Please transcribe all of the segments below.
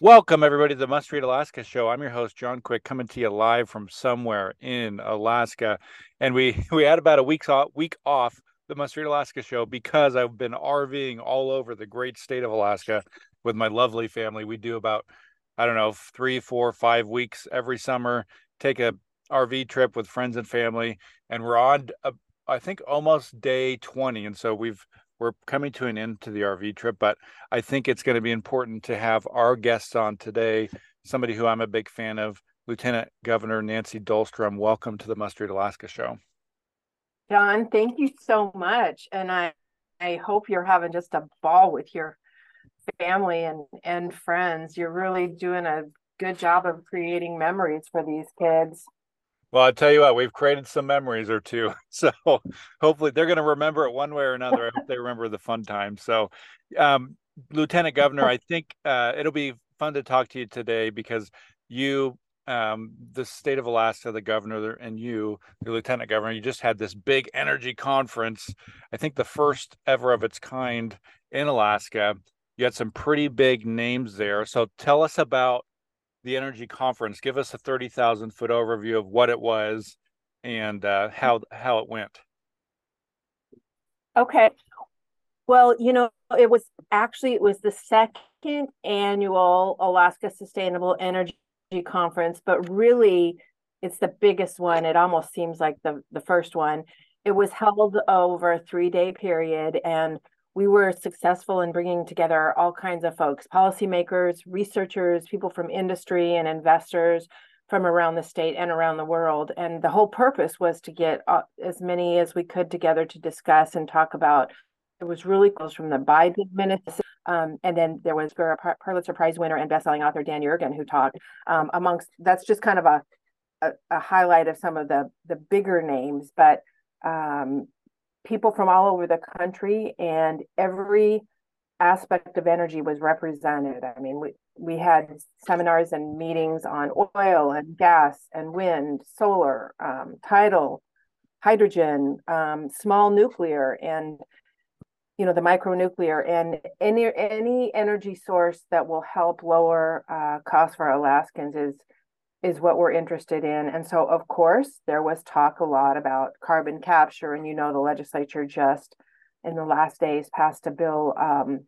Welcome, everybody, to the Must Read Alaska show. I'm your host, John Quick, coming to you live from somewhere in Alaska. And we we had about a week's off, week off the Must Read Alaska show because I've been RVing all over the great state of Alaska with my lovely family. We do about, I don't know, three, four, five weeks every summer, take a RV trip with friends and family. And we're on, a, I think, almost day 20. And so we've we're coming to an end to the RV trip, but I think it's going to be important to have our guests on today, somebody who I'm a big fan of, Lieutenant Governor Nancy Dahlstrom. Welcome to the Must Read Alaska show. John, thank you so much. And I, I hope you're having just a ball with your family and, and friends. You're really doing a good job of creating memories for these kids. Well, I'll tell you what, we've created some memories or two. So hopefully they're going to remember it one way or another. I hope they remember the fun time. So, um, Lieutenant Governor, I think uh, it'll be fun to talk to you today because you, um, the state of Alaska, the governor, and you, the lieutenant governor, you just had this big energy conference. I think the first ever of its kind in Alaska. You had some pretty big names there. So tell us about the energy conference. Give us a 30,000 foot overview of what it was and uh, how how it went. Okay. Well, you know, it was actually it was the second annual Alaska Sustainable Energy Conference, but really it's the biggest one. It almost seems like the the first one. It was held over a 3-day period and we were successful in bringing together all kinds of folks policymakers researchers people from industry and investors from around the state and around the world. And the whole purpose was to get uh, as many as we could together to discuss and talk about. It was really close from the biden administration um, and then there was Pulitzer Prize winner and bestselling author Dan Yergin who talked um, amongst that's just kind of a, a, a highlight of some of the the bigger names but um, people from all over the country and every aspect of energy was represented. I mean, we, we had seminars and meetings on oil and gas and wind, solar, um, tidal, hydrogen, um, small nuclear, and you know the micronuclear and any any energy source that will help lower uh, costs for Alaskans is is what we're interested in. And so, of course, there was talk a lot about carbon capture. And you know, the legislature just in the last days passed a bill, um,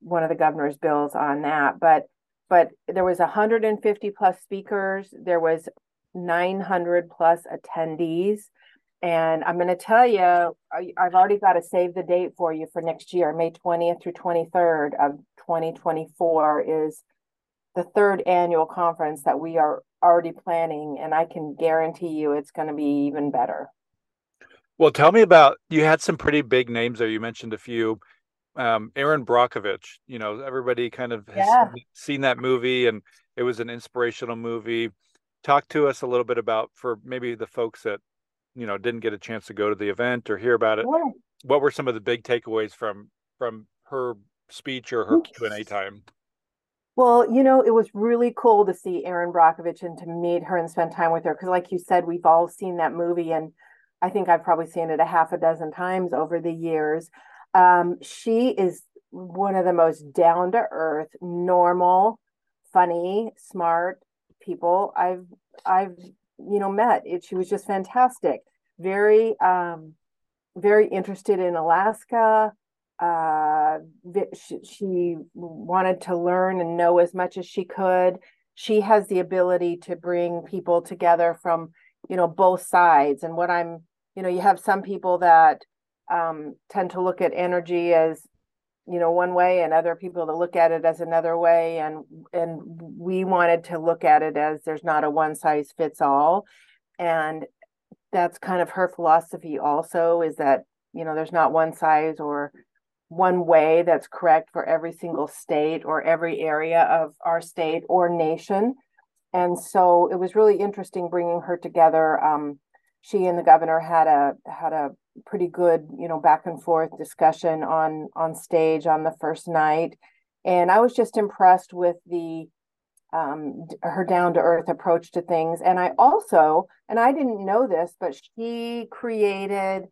one of the governor's bills on that. But but there was 150 plus speakers. There was 900 plus attendees. And I'm going to tell you, I've already got to save the date for you for next year. May 20th through 23rd of 2024 is the third annual conference that we are already planning, and I can guarantee you it's going to be even better. Well, tell me about you had some pretty big names there. You mentioned a few. Um, Erin Brockovich, you know, everybody kind of has yeah. seen that movie, and it was an inspirational movie. Talk to us a little bit about for maybe the folks that you know didn't get a chance to go to the event or hear about it. Yeah. What were some of the big takeaways from from her speech or her Q and A time? Well, you know, it was really cool to see Erin Brockovich and to meet her and spend time with her. Because, like you said, we've all seen that movie, and I think I've probably seen it a half a dozen times over the years. Um, she is one of the most down to earth, normal, funny, smart people I've I've you know met. It, she was just fantastic. Very um, very interested in Alaska uh, she, she wanted to learn and know as much as she could. She has the ability to bring people together from, you know, both sides. And what I'm, you know, you have some people that um, tend to look at energy as, you know, one way, and other people that look at it as another way. And and we wanted to look at it as there's not a one size fits all, and that's kind of her philosophy. Also, is that you know there's not one size or one way that's correct for every single state or every area of our state or nation. And so it was really interesting bringing her together. Um, she and the governor had a had a pretty good, you know, back and forth discussion on on stage on the first night, and I was just impressed with the um, her down to earth approach to things. And I also, and I didn't know this, but she created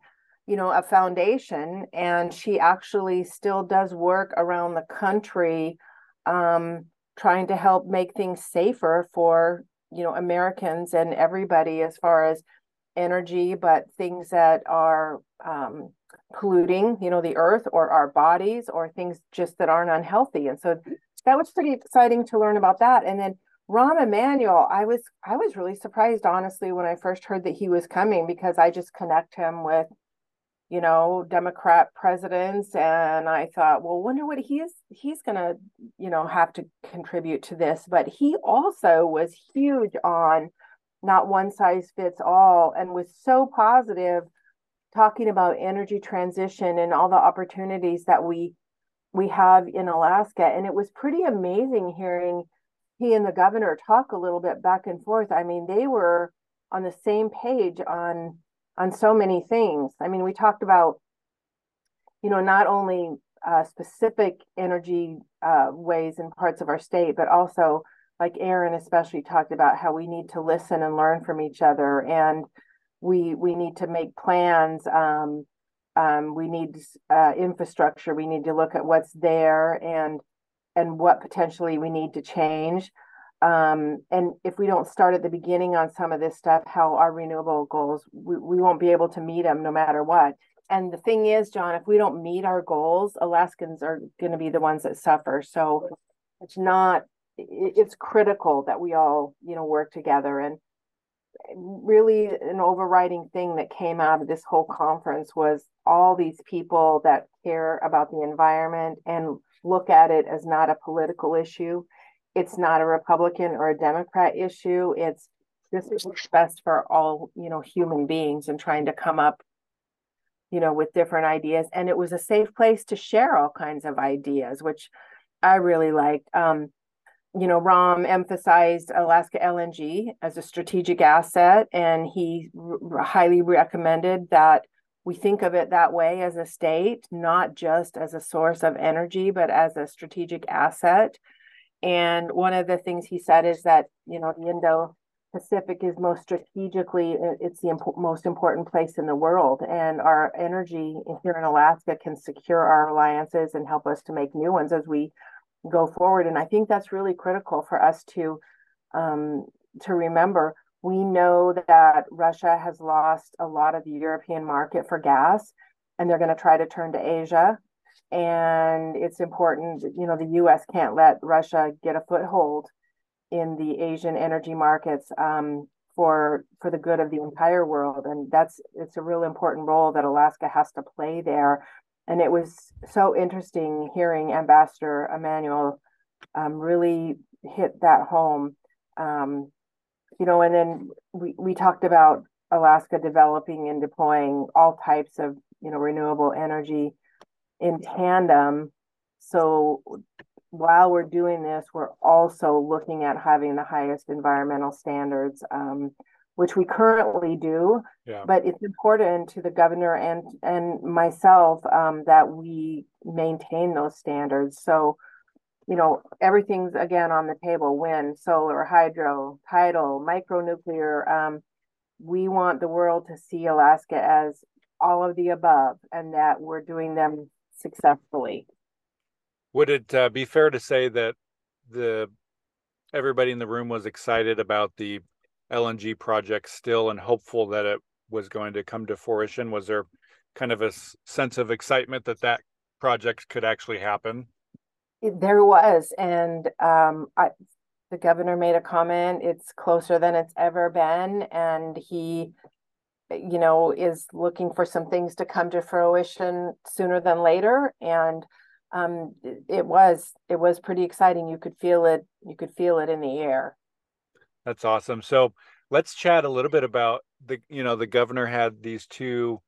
you know a foundation and she actually still does work around the country um, trying to help make things safer for you know americans and everybody as far as energy but things that are um, polluting you know the earth or our bodies or things just that aren't unhealthy. And so that was pretty exciting to learn about that. And then Rahm Emanuel, I was I was really surprised honestly when I first heard that he was coming because I just connect him with you know, Democrat presidents. And I thought, well, wonder what he's he's gonna, you know, have to contribute to this. But he also was huge on not one size fits all and was so positive talking about energy transition and all the opportunities that we we have in Alaska. And it was pretty amazing hearing he and the governor talk a little bit back and forth. I mean, they were on the same page on on so many things. I mean, we talked about, you know, not only uh, specific energy uh, ways in parts of our state, but also, like Erin especially talked about, how we need to listen and learn from each other, and we we need to make plans. Um, um, we need uh, infrastructure. We need to look at what's there and and what potentially we need to change. Um, and if we don't start at the beginning on some of this stuff, how our renewable goals, we, we won't be able to meet them no matter what. And the thing is, John, if we don't meet our goals, Alaskans are going to be the ones that suffer. So it's not, it's critical that we all, you know, work together. And really, an overriding thing that came out of this whole conference was all these people that care about the environment and look at it as not a political issue it's not a Republican or a Democrat issue. It's this is what's best for all, you know, human beings and trying to come up, you know, with different ideas. And it was a safe place to share all kinds of ideas, which I really liked. Um, you know, Rahm emphasized Alaska LNG as a strategic asset, and he r- highly recommended that we think of it that way as a state, not just as a source of energy, but as a strategic asset and one of the things he said is that, you know, the Indo Pacific is most strategically, it's the imp- most important place in the world. And our energy here in Alaska can secure our alliances and help us to make new ones as we go forward. And I think that's really critical for us to um, to remember. We know that Russia has lost a lot of the European market for gas, and they're going to try to turn to Asia and it's important you know the us can't let russia get a foothold in the asian energy markets um, for for the good of the entire world. And that's it's a real important role that alaska has to play there. And it was so interesting hearing ambassador emanuel um, really hit that home. Um, you know and then we, we talked about alaska developing and deploying all types of you know renewable energy in tandem. So while we're doing this, we're also looking at having the highest environmental standards, um, which we currently do. Yeah. But it's important to the governor and and myself um, that we maintain those standards. So, you know, everything's again on the table: wind, solar, hydro, tidal, micronuclear. Um, we want the world to see Alaska as all of the above, and that we're doing them successfully. Would it uh, be fair to say that the everybody in the room was excited about the LNG project still and hopeful that it was going to come to fruition? Was there kind of a sense of excitement that that project could actually happen? There was, and um, I, the governor made a comment. It's closer than it's ever been, and he you know, is looking for some things to come to fruition sooner than later. And um, it was it was pretty exciting. You could feel it. You could feel it in the air. That's awesome. So let's chat a little bit about the you know the governor had these two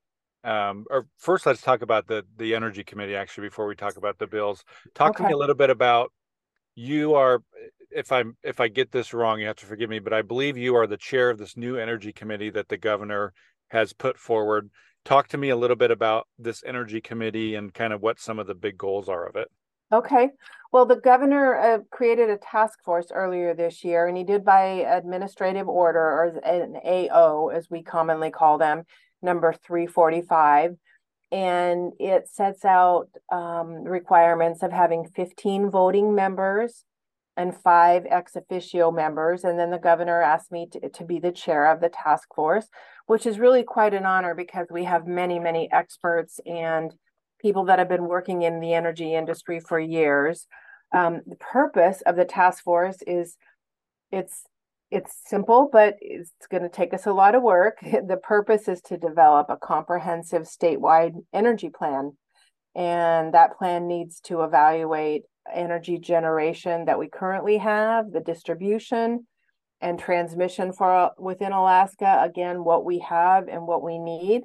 um, or first let's talk about the the energy committee actually before we talk about the bills. Talk Okay. to me a little bit about you are if I'm if I get this wrong, you have to forgive me, but I believe you are the chair of this new energy committee that the governor has put forward. Talk to me a little bit about this energy committee and kind of what some of the big goals are of it. Okay. Well, the governor uh, created a task force earlier this year, and he did by administrative order, or an AO, as we commonly call them, number 345. And it sets out um, requirements of having 15 voting members and five ex officio members. And then the governor asked me to, to be the chair of the task force, which is really quite an honor because we have many, many experts and people that have been working in the energy industry for years. Um, the purpose of the task force is it's it's simple, but it's going to take us a lot of work. The purpose is to develop a comprehensive statewide energy plan. And that plan needs to evaluate energy generation that we currently have, the distribution and transmission for within Alaska, again, what we have and what we need.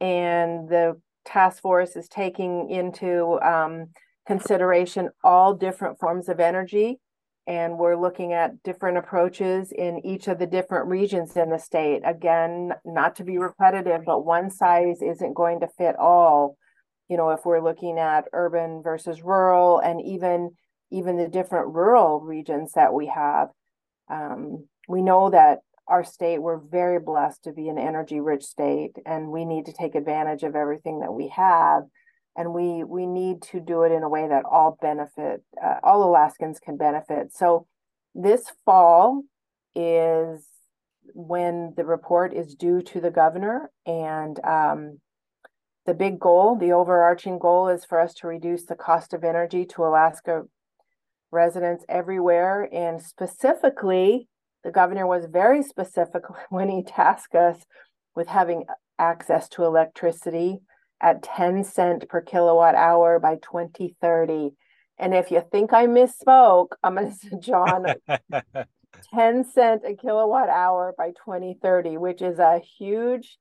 And the task force is taking into um, consideration all different forms of energy. And we're looking at different approaches in each of the different regions in the state. Again not to be repetitive but one size isn't going to fit all you know if we're looking at urban versus rural and even even the different rural regions that we have um, we know that our state we're very blessed to be an energy rich state and we need to take advantage of everything that we have. And we we need to do it in a way that all benefit uh, all alaskans can benefit. So this fall is when the report is due to the governor and um, the big goal the overarching goal is for us to reduce the cost of energy to alaska residents everywhere and specifically the governor was very specific when he tasked us with having access to electricity at 10 cent per kilowatt hour by 2030. And if you think I misspoke, I'm going to say, John, 10 cent a kilowatt hour by 2030, which is a huge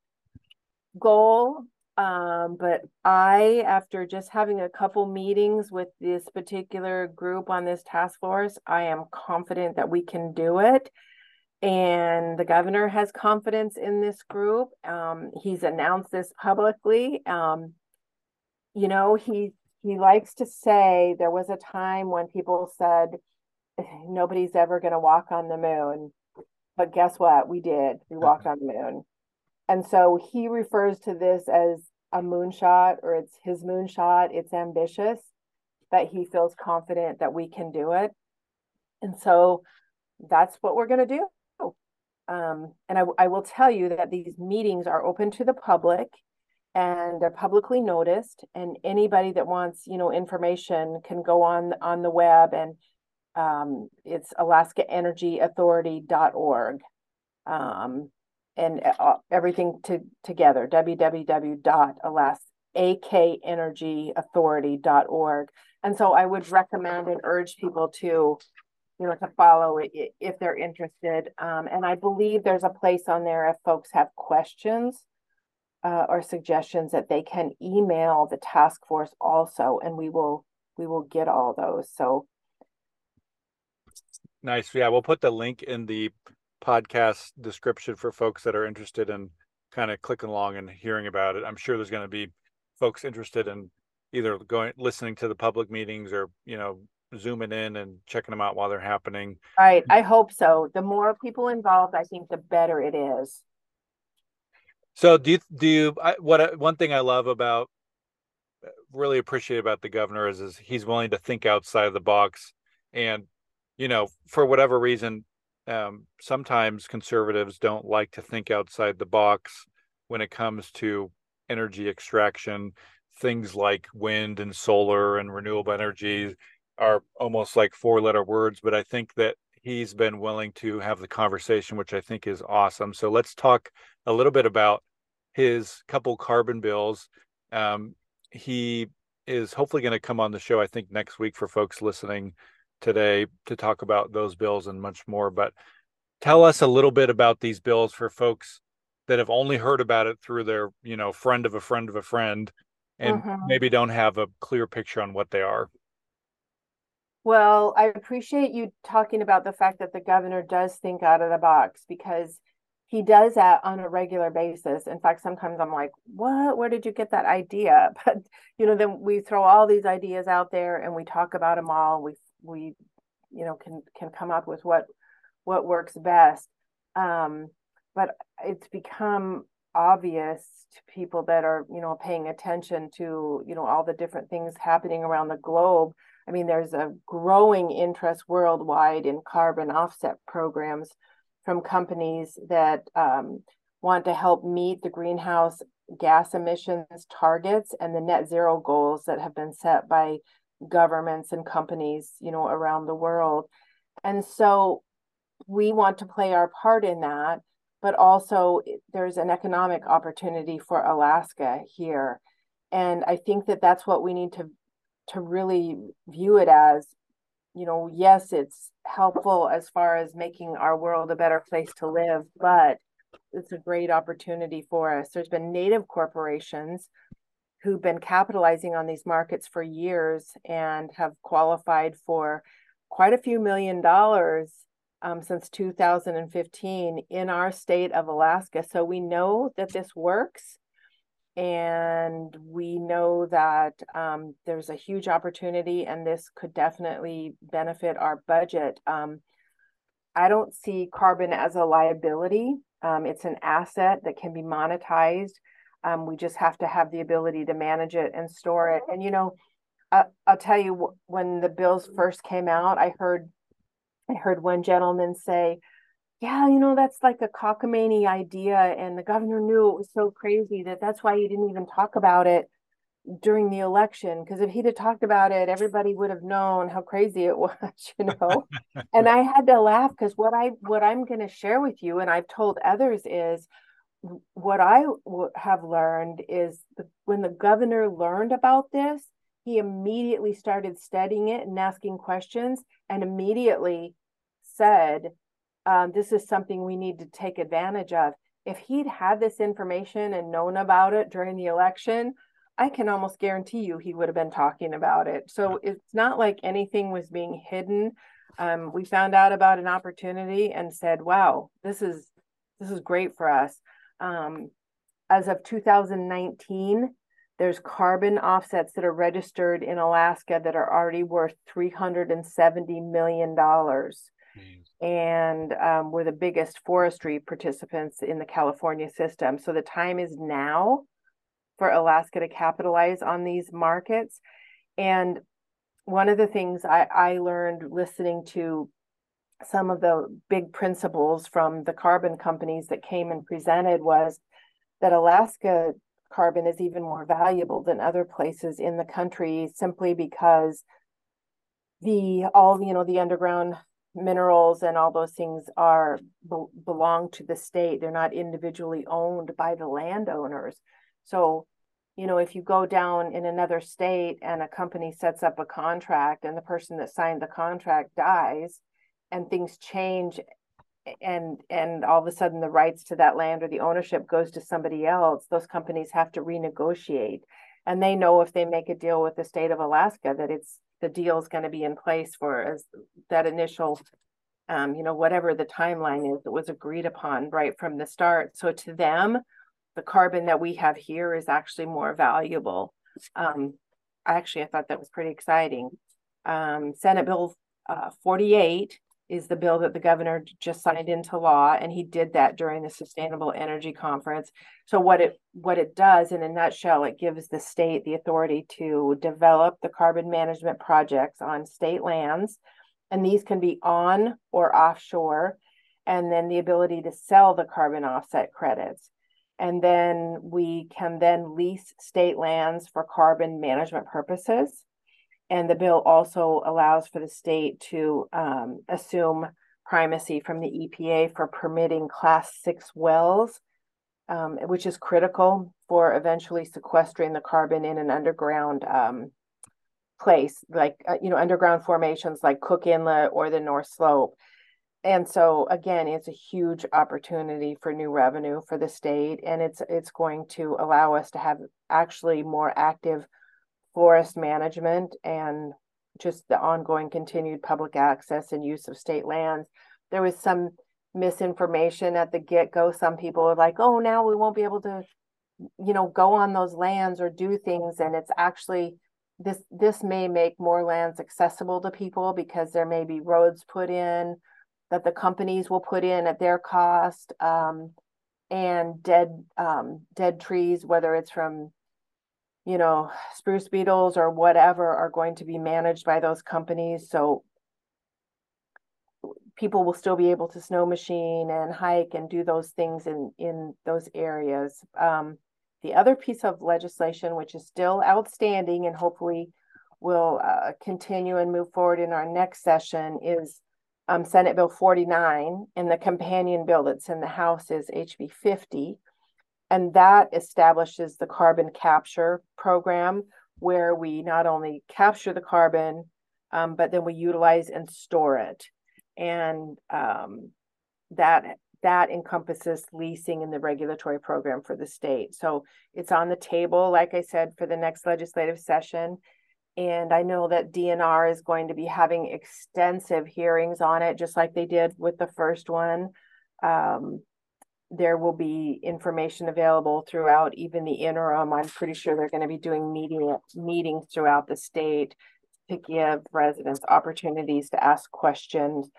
goal. Um, but I, after just having a couple meetings with this particular group on this task force, I am confident that we can do it and the governor has confidence in this group. Um, he's announced this publicly. Um, you know, he he likes to say there was a time when people said nobody's ever going to walk on the moon, but guess what? We did. We walked on the moon, and so he refers to this as a moonshot, or it's his moonshot. It's ambitious, but he feels confident that we can do it, and so that's what we're going to do. Um, and I, I will tell you that these meetings are open to the public and they're publicly noticed and anybody that wants you know information can go on on the web and um, it's alaskaenergyauthority.org um, and uh, everything to, together www.alaskaenergyauthority.org and so i would recommend and urge people to you know, to follow it if they're interested. Um, and I believe there's a place on there if folks have questions uh, or suggestions that they can email the task force also, and we will we will get all those. So nice. Yeah, we'll put the link in the podcast description for folks that are interested in kind of clicking along and hearing about it. I'm sure there's going to be folks interested in either going listening to the public meetings or you know zooming in and checking them out while they're happening. Right. I hope so. The more people involved, I think the better it is. So do you do you I, what one thing I love about really appreciate about the governor is is he's willing to think outside of the box and you know for whatever reason um, sometimes conservatives don't like to think outside the box when it comes to energy extraction things like wind and solar and renewable energy are almost like four letter words, but I think that he's been willing to have the conversation, which I think is awesome. So let's talk a little bit about his couple carbon bills. Um, he is hopefully going to come on the show, I think, next week for folks listening today to talk about those bills and much more. But tell us a little bit about these bills for folks that have only heard about it through their you know friend of a friend of a friend and mm-hmm. maybe don't have a clear picture on what they are well i appreciate you talking about the fact that the governor does think out of the box because he does that on a regular basis in fact sometimes i'm like what where did you get that idea but you know then we throw all these ideas out there and we talk about them all we we you know can can come up with what what works best. Um but it's become obvious to people that are you know paying attention to you know all the different things happening around the globe. I mean there's a growing interest worldwide in carbon offset programs from companies that um, want to help meet the greenhouse gas emissions targets and the net zero goals that have been set by governments and companies you know around the world and so we want to play our part in that but also there's an economic opportunity for Alaska here. And I think that that's what we need to to really view it as you know yes it's helpful as far as making our world a better place to live but it's a great opportunity for us there's been native corporations who've been capitalizing on these markets for years and have qualified for quite a few million dollars um, since 2015 in our state of Alaska. So we know that this works. And we know that um, there's a huge opportunity, and this could definitely benefit our budget. Um, I don't see carbon as a liability. Um, it's an asset that can be monetized. Um, we just have to have the ability to manage it and store it. And, you know, I, I'll tell you, when the bills first came out, I heard I heard one gentleman say, yeah, you know, that's like a cockamamie idea. And the governor knew it was so crazy that that's why he didn't even talk about it during the election. Because if he'd have talked about it, everybody would have known how crazy it was, you know. and I had to laugh because what I what I'm going to share with you, and I've told others, is what I have learned is the, when the governor learned about this, he immediately started studying it and asking questions, and immediately said, um, this is something we need to take advantage of. If he'd had this information and known about it during the election, I can almost guarantee you he would have been talking about it. So it's not like anything was being hidden. Um, we found out about an opportunity and said, "Wow, this is this is great for us." Um, as of 2019, there's carbon offsets that are registered in Alaska that are already worth 370 million dollars and um, we're the biggest forestry participants in the California system. So the time is now for Alaska to capitalize on these markets. And one of the things I, I learned listening to some of the big principles from the carbon companies that came and presented was that Alaska carbon is even more valuable than other places in the country simply because the all you know the underground minerals and all those things are be- belong to the state. They're not individually owned by the landowners. So you know if you go down in another state and a company sets up a contract and the person that signed the contract dies and things change and and all of a sudden the rights to that land or the ownership goes to somebody else those companies have to renegotiate. And they know if they make a deal with the state of alaska that it's the deal is going to be in place for as that initial um, you know whatever the timeline is that was agreed upon right from the start. So to them the carbon that we have here is actually more valuable. Um, actually i thought that was pretty exciting. Um, senate bill uh, 48 is the bill that the governor just signed into law and he did that during the sustainable energy conference. So what it what it does in a nutshell it gives the state the authority to develop the carbon management projects on state lands and these can be on or offshore and then the ability to sell the carbon offset credits. And then we can then lease state lands for carbon management purposes and the bill also allows for the state to um, assume primacy from the EPA for permitting class six wells, um, which is critical for eventually sequestering the carbon in an underground um, place, like, uh, you know, underground formations like Cook Inlet or the North Slope. and so again it's a huge opportunity for new revenue for the state and it's it's going to allow us to have actually more active forest management and just the ongoing continued public access and use of state lands. There was some misinformation at the get-go. Some people are like oh now we won't be able to you know go on those lands or do things. And it's actually this this may make more lands accessible to people because there may be roads put in that the companies will put in at their cost um, and dead um, dead trees whether it's from you know spruce beetles or whatever are going to be managed by those companies so people will still be able to snow machine and hike and do those things in in those areas um, the other piece of legislation which is still outstanding and hopefully will uh, continue and move forward in our next session is um, Senate Bill 49, and the companion bill that's in the House is HB 50. And that establishes the carbon capture program where we not only capture the carbon, um, but then we utilize and store it. And um, that that encompasses leasing in the regulatory program for the state. So it's on the table, like I said, for the next legislative session. And I know that DNR is going to be having extensive hearings on it, just like they did with the first one. Um, there will be information available throughout even the interim. I'm pretty sure they're going to be doing meeting meetings throughout the state to give residents opportunities to ask questions.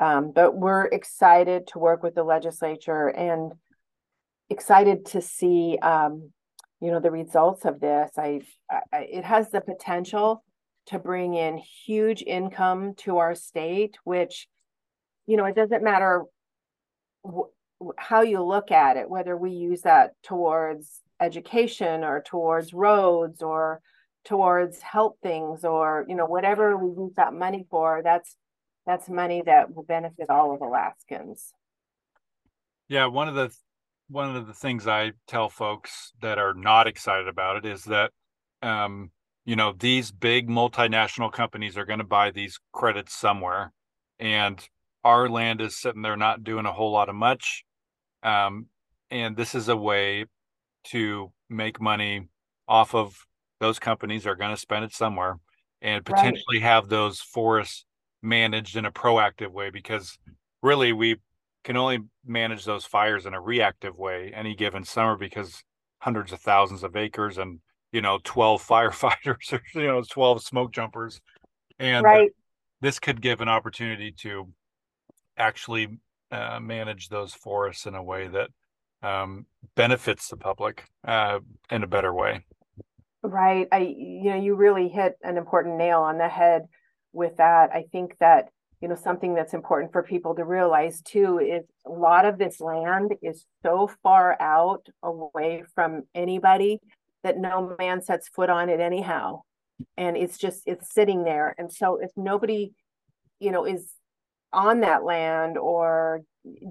Um, but we're excited to work with the legislature and excited to see um, you know the results of this I, I, it has the potential to bring in huge income to our state which you know it doesn't matter how you look at it whether we use that towards education or towards roads or towards help things or you know whatever we use that money for that's that's money that will benefit all of alaskans yeah one of the one of the things I tell folks that are not excited about it is that, um, you know, these big multinational companies are going to buy these credits somewhere, and our land is sitting there not doing a whole lot of much. Um, and this is a way to make money off of those companies are going to spend it somewhere and potentially right. have those forests managed in a proactive way because really we can only manage those fires in a reactive way any given summer because hundreds of thousands of acres and you know 12 firefighters or you know 12 smoke jumpers and right. this could give an opportunity to actually uh, manage those forests in a way that um, benefits the public uh, in a better way. Right. I you know you really hit an important nail on the head with that. I think that you know something that's important for people to realize too is a lot of this land is so far out away from anybody that no man sets foot on it anyhow. And it's just it's sitting there. And so if nobody you know is on that land or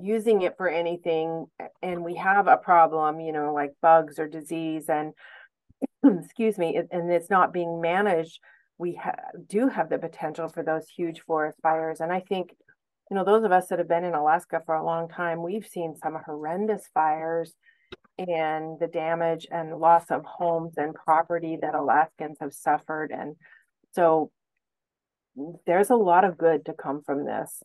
using it for anything and we have a problem you know like bugs or disease and excuse me and it's not being managed we ha- do have the potential for those huge forest fires. And I think, you know, those of us that have been in Alaska for a long time, we've seen some horrendous fires and the damage and loss of homes and property that Alaskans have suffered. And so there's a lot of good to come from this.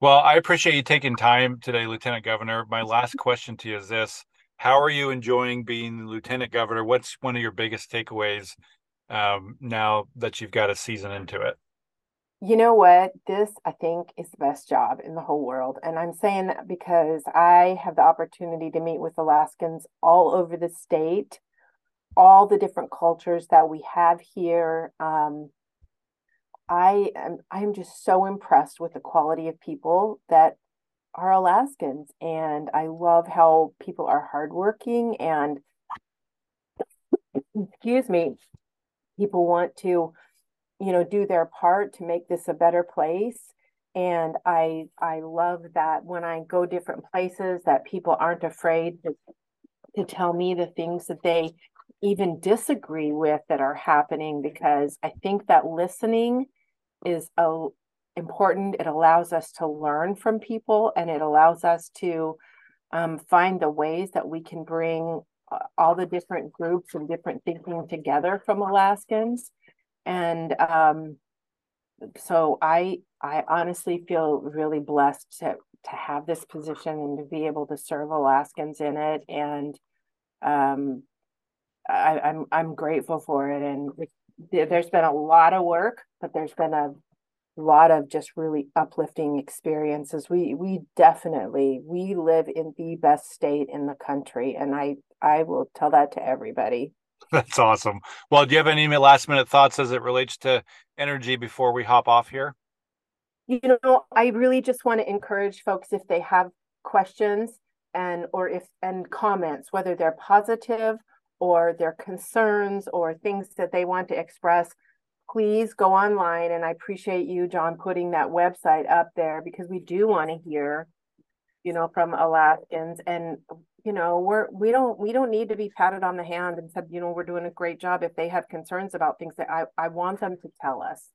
Well, I appreciate you taking time today, Lieutenant Governor. My last question to you is this How are you enjoying being Lieutenant Governor? What's one of your biggest takeaways um, now that you've got a season into it? You know what? This, I think, is the best job in the whole world. And I'm saying that because I have the opportunity to meet with Alaskans all over the state, all the different cultures that we have here. Um, I am I'm just so impressed with the quality of people that are Alaskans. And I love how people are hardworking and excuse me, people want to you know do their part to make this a better place and i i love that when i go different places that people aren't afraid to, to tell me the things that they even disagree with that are happening because i think that listening is a important. It allows us to learn from people and it allows us to um, find the ways that we can bring uh, all the different groups and different thinking together from Alaskans. And um, so I I honestly feel really blessed to to have this position and to be able to serve Alaskans in it. And um, I, I'm I'm grateful for it. And there's been a lot of work, but there's been a lot of just really uplifting experiences. We we definitely we live in the best state in the country, and I I will tell that to everybody. That's awesome. Well, do you have any last minute thoughts as it relates to energy before we hop off here? You know, I really just want to encourage folks if they have questions and or if and comments, whether they're positive or their concerns or things that they want to express, please go online. And I appreciate you, John, putting that website up there because we do want to hear, you know, from Alaskans. And, you know, we're we don't we don't need to be patted on the hand and said, you know, we're doing a great job. If they have concerns about things that I, I want them to tell us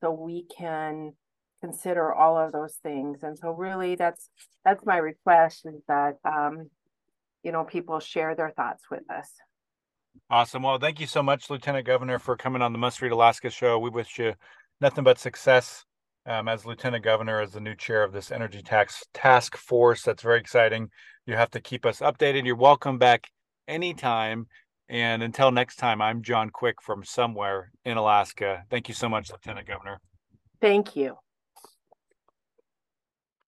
so we can consider all of those things. And so really that's that's my request is that um, you know, people share their thoughts with us. Awesome. Well, thank you so much, Lieutenant Governor, for coming on the Must Read Alaska show. We wish you nothing but success um, as Lieutenant Governor, as the new chair of this energy tax task force. That's very exciting. You have to keep us updated. You're welcome back anytime. And until next time, I'm John Quick from somewhere in Alaska. Thank you so much, Lieutenant Governor. Thank you.